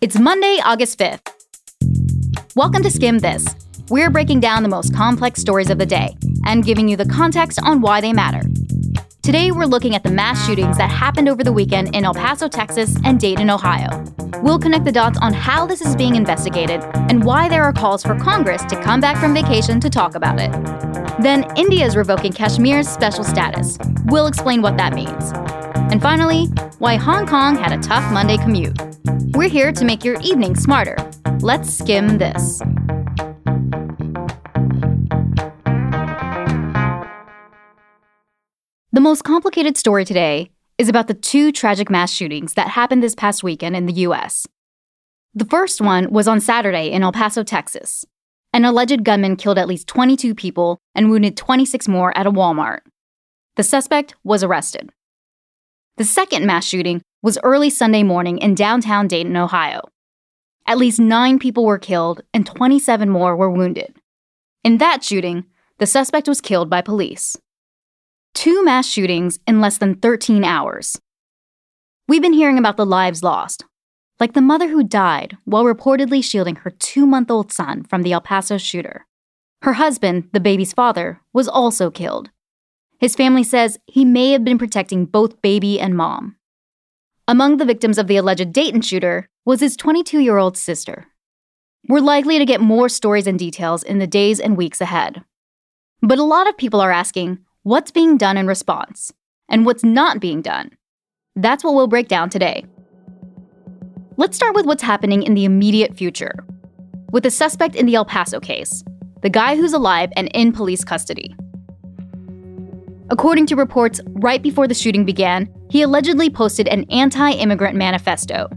It's Monday, August 5th. Welcome to Skimm This. We're breaking down the most complex stories of the day and giving you the context on why they matter. Today, we're looking at the mass shootings that happened over the weekend in El Paso, Texas, and Dayton, Ohio. We'll connect the dots on how this is being investigated and why there are calls for Congress to come back from vacation to talk about it. Then, India is revoking Kashmir's special status. We'll explain what that means. And finally, why Hong Kong had a tough Monday commute. We're here to make your evening smarter. Let's skim this. The most complicated story today is about the two tragic mass shootings that happened this past weekend in the US. The first one was on Saturday in El Paso, Texas. An alleged gunman killed at least 22 people and wounded 26 more at a Walmart. The suspect was arrested. The second mass shooting was early Sunday morning in downtown Dayton, Ohio. At least nine people were killed and 27 more were wounded. In that shooting, the suspect was killed by police. Two mass shootings in less than 13 hours. We've been hearing about the lives lost, like the mother who died while reportedly shielding her two month old son from the El Paso shooter. Her husband, the baby's father, was also killed. His family says he may have been protecting both baby and mom. Among the victims of the alleged Dayton shooter was his 22 year old sister. We're likely to get more stories and details in the days and weeks ahead. But a lot of people are asking what's being done in response and what's not being done. That's what we'll break down today. Let's start with what's happening in the immediate future. With the suspect in the El Paso case, the guy who's alive and in police custody. According to reports, right before the shooting began, he allegedly posted an anti immigrant manifesto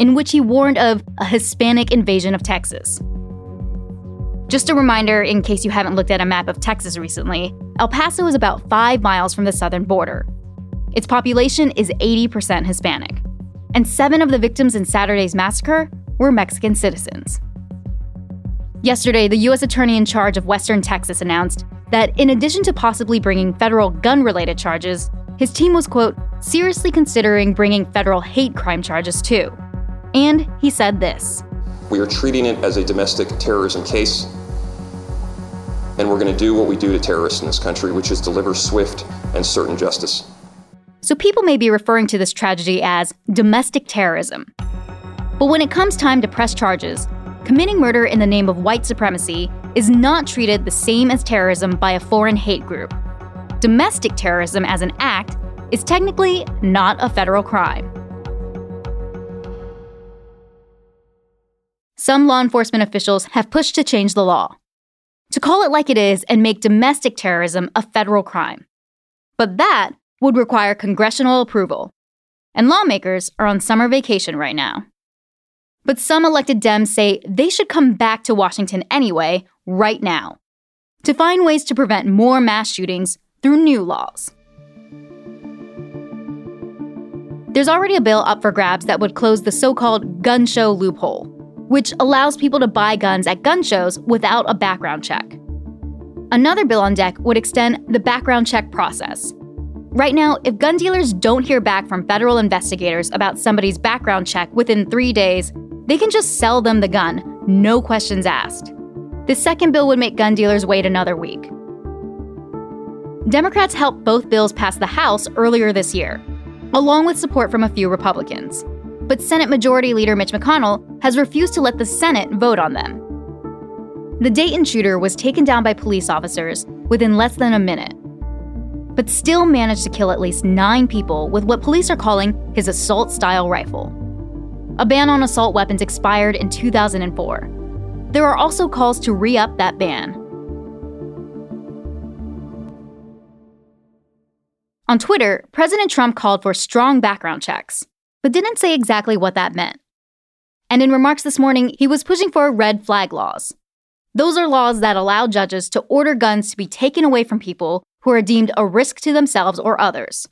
in which he warned of a Hispanic invasion of Texas. Just a reminder, in case you haven't looked at a map of Texas recently, El Paso is about five miles from the southern border. Its population is 80% Hispanic, and seven of the victims in Saturday's massacre were Mexican citizens. Yesterday, the U.S. Attorney in charge of Western Texas announced that in addition to possibly bringing federal gun related charges, his team was, quote, seriously considering bringing federal hate crime charges too. And he said this We are treating it as a domestic terrorism case, and we're going to do what we do to terrorists in this country, which is deliver swift and certain justice. So people may be referring to this tragedy as domestic terrorism. But when it comes time to press charges, committing murder in the name of white supremacy is not treated the same as terrorism by a foreign hate group. Domestic terrorism as an act is technically not a federal crime. Some law enforcement officials have pushed to change the law, to call it like it is and make domestic terrorism a federal crime. But that would require congressional approval, and lawmakers are on summer vacation right now. But some elected Dems say they should come back to Washington anyway, right now, to find ways to prevent more mass shootings through new laws. There's already a bill up for grabs that would close the so called gun show loophole, which allows people to buy guns at gun shows without a background check. Another bill on deck would extend the background check process. Right now, if gun dealers don't hear back from federal investigators about somebody's background check within three days, they can just sell them the gun, no questions asked. The second bill would make gun dealers wait another week. Democrats helped both bills pass the House earlier this year, along with support from a few Republicans. But Senate Majority Leader Mitch McConnell has refused to let the Senate vote on them. The Dayton shooter was taken down by police officers within less than a minute, but still managed to kill at least nine people with what police are calling his assault style rifle. A ban on assault weapons expired in 2004. There are also calls to re up that ban. On Twitter, President Trump called for strong background checks, but didn't say exactly what that meant. And in remarks this morning, he was pushing for red flag laws. Those are laws that allow judges to order guns to be taken away from people who are deemed a risk to themselves or others.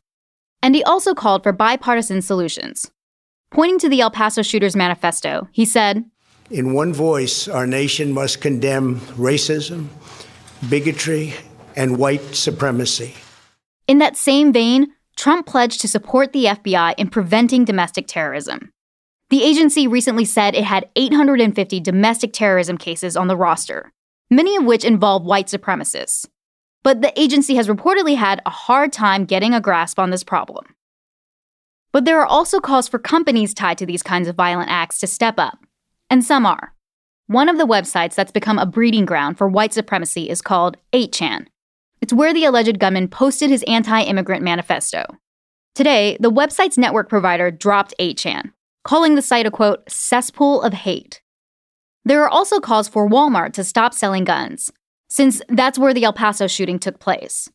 And he also called for bipartisan solutions. Pointing to the El Paso Shooters Manifesto, he said, In one voice, our nation must condemn racism, bigotry, and white supremacy. In that same vein, Trump pledged to support the FBI in preventing domestic terrorism. The agency recently said it had 850 domestic terrorism cases on the roster, many of which involve white supremacists. But the agency has reportedly had a hard time getting a grasp on this problem. But there are also calls for companies tied to these kinds of violent acts to step up, and some are. One of the websites that's become a breeding ground for white supremacy is called 8chan. It's where the alleged gunman posted his anti immigrant manifesto. Today, the website's network provider dropped 8chan, calling the site a quote, cesspool of hate. There are also calls for Walmart to stop selling guns, since that's where the El Paso shooting took place.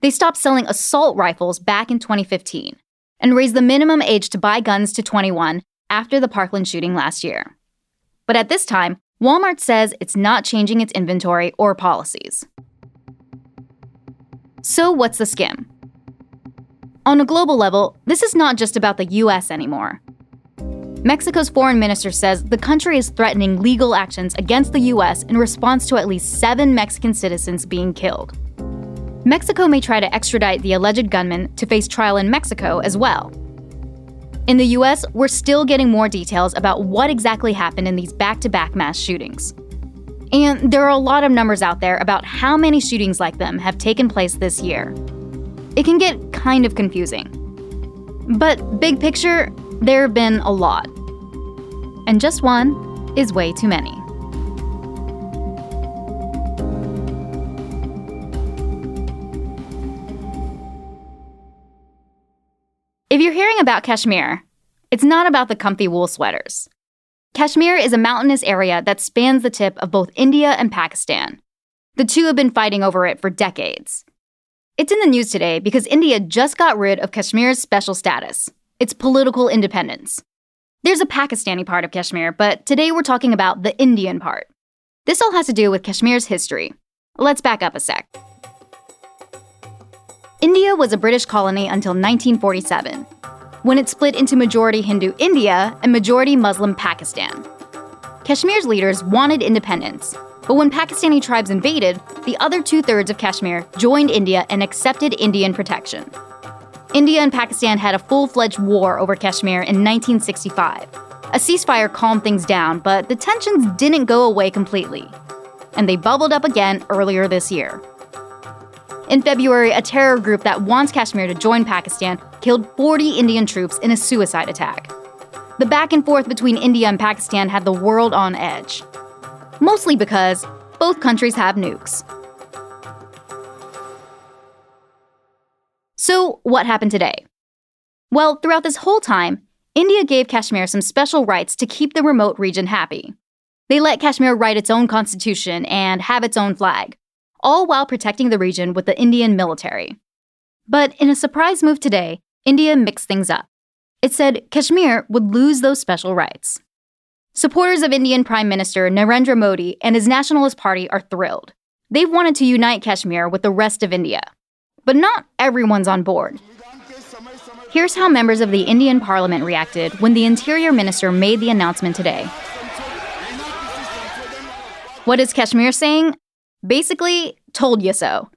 They stopped selling assault rifles back in 2015 and raised the minimum age to buy guns to 21 after the Parkland shooting last year. But at this time, Walmart says it's not changing its inventory or policies. So, what's the skim? On a global level, this is not just about the US anymore. Mexico's foreign minister says the country is threatening legal actions against the US in response to at least seven Mexican citizens being killed. Mexico may try to extradite the alleged gunman to face trial in Mexico as well. In the US, we're still getting more details about what exactly happened in these back to back mass shootings. And there are a lot of numbers out there about how many shootings like them have taken place this year. It can get kind of confusing. But big picture, there have been a lot. And just one is way too many. If you're hearing about Kashmir, it's not about the comfy wool sweaters. Kashmir is a mountainous area that spans the tip of both India and Pakistan. The two have been fighting over it for decades. It's in the news today because India just got rid of Kashmir's special status its political independence. There's a Pakistani part of Kashmir, but today we're talking about the Indian part. This all has to do with Kashmir's history. Let's back up a sec. India was a British colony until 1947, when it split into majority Hindu India and majority Muslim Pakistan. Kashmir's leaders wanted independence, but when Pakistani tribes invaded, the other two thirds of Kashmir joined India and accepted Indian protection. India and Pakistan had a full fledged war over Kashmir in 1965. A ceasefire calmed things down, but the tensions didn't go away completely. And they bubbled up again earlier this year. In February, a terror group that wants Kashmir to join Pakistan killed 40 Indian troops in a suicide attack. The back and forth between India and Pakistan had the world on edge. Mostly because both countries have nukes. So, what happened today? Well, throughout this whole time, India gave Kashmir some special rights to keep the remote region happy. They let Kashmir write its own constitution and have its own flag, all while protecting the region with the Indian military. But in a surprise move today, India mixed things up. It said Kashmir would lose those special rights. Supporters of Indian Prime Minister Narendra Modi and his Nationalist Party are thrilled. They've wanted to unite Kashmir with the rest of India. But not everyone's on board. Here's how members of the Indian parliament reacted when the interior minister made the announcement today. What is Kashmir saying? Basically, told you so.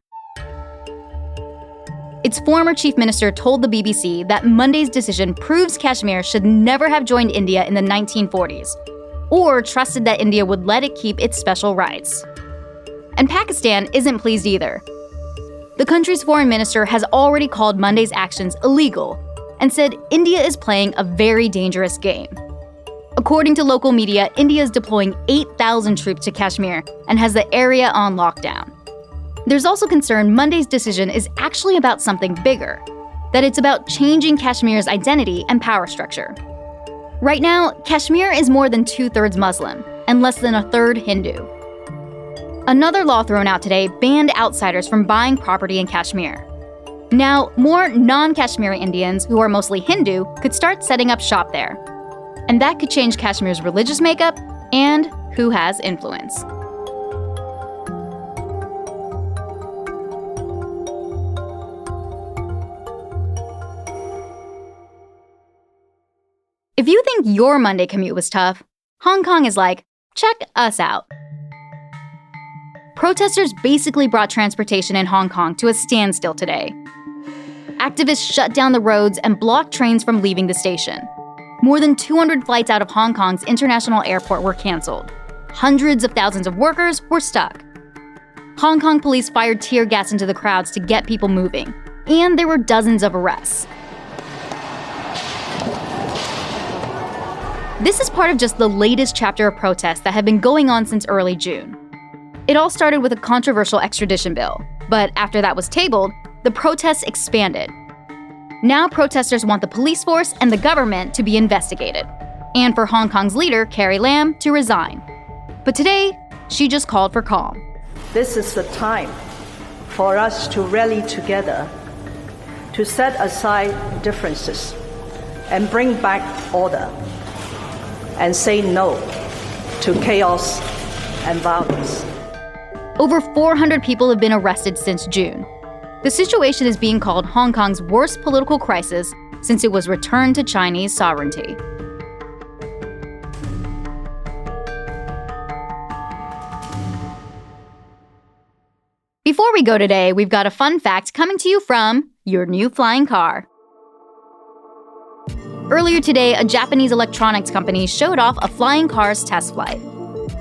Its former chief minister told the BBC that Monday's decision proves Kashmir should never have joined India in the 1940s, or trusted that India would let it keep its special rights. And Pakistan isn't pleased either. The country's foreign minister has already called Monday's actions illegal and said India is playing a very dangerous game. According to local media, India is deploying 8,000 troops to Kashmir and has the area on lockdown. There's also concern Monday's decision is actually about something bigger that it's about changing Kashmir's identity and power structure. Right now, Kashmir is more than two thirds Muslim and less than a third Hindu. Another law thrown out today banned outsiders from buying property in Kashmir. Now, more non Kashmiri Indians, who are mostly Hindu, could start setting up shop there. And that could change Kashmir's religious makeup and who has influence. If you think your Monday commute was tough, Hong Kong is like, check us out protesters basically brought transportation in Hong Kong to a standstill today. Activists shut down the roads and blocked trains from leaving the station. More than 200 flights out of Hong Kong's international airport were canceled. Hundreds of thousands of workers were stuck. Hong Kong police fired tear gas into the crowds to get people moving, and there were dozens of arrests. This is part of just the latest chapter of protests that have been going on since early June. It all started with a controversial extradition bill, but after that was tabled, the protests expanded. Now protesters want the police force and the government to be investigated, and for Hong Kong's leader, Carrie Lam, to resign. But today, she just called for calm. This is the time for us to rally together, to set aside differences, and bring back order, and say no to chaos and violence. Over 400 people have been arrested since June. The situation is being called Hong Kong's worst political crisis since it was returned to Chinese sovereignty. Before we go today, we've got a fun fact coming to you from your new flying car. Earlier today, a Japanese electronics company showed off a flying car's test flight.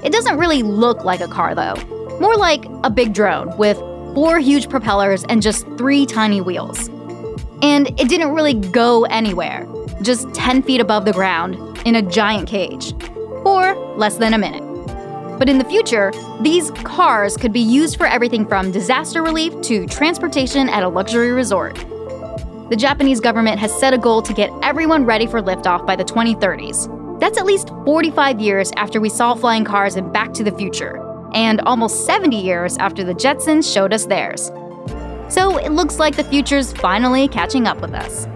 It doesn't really look like a car, though, more like a big drone with four huge propellers and just three tiny wheels. And it didn't really go anywhere, just 10 feet above the ground in a giant cage, for less than a minute. But in the future, these cars could be used for everything from disaster relief to transportation at a luxury resort. The Japanese government has set a goal to get everyone ready for liftoff by the 2030s. That's at least 45 years after we saw flying cars in Back to the Future, and almost 70 years after the Jetsons showed us theirs. So it looks like the future's finally catching up with us.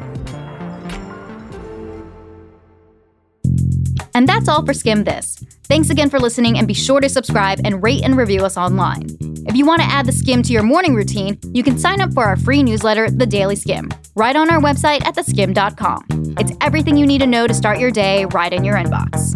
And that's all for Skimm This. Thanks again for listening, and be sure to subscribe and rate and review us online. If you want to add the skim to your morning routine, you can sign up for our free newsletter, The Daily Skimm, right on our website at theskimm.com. It's everything you need to know to start your day right in your inbox.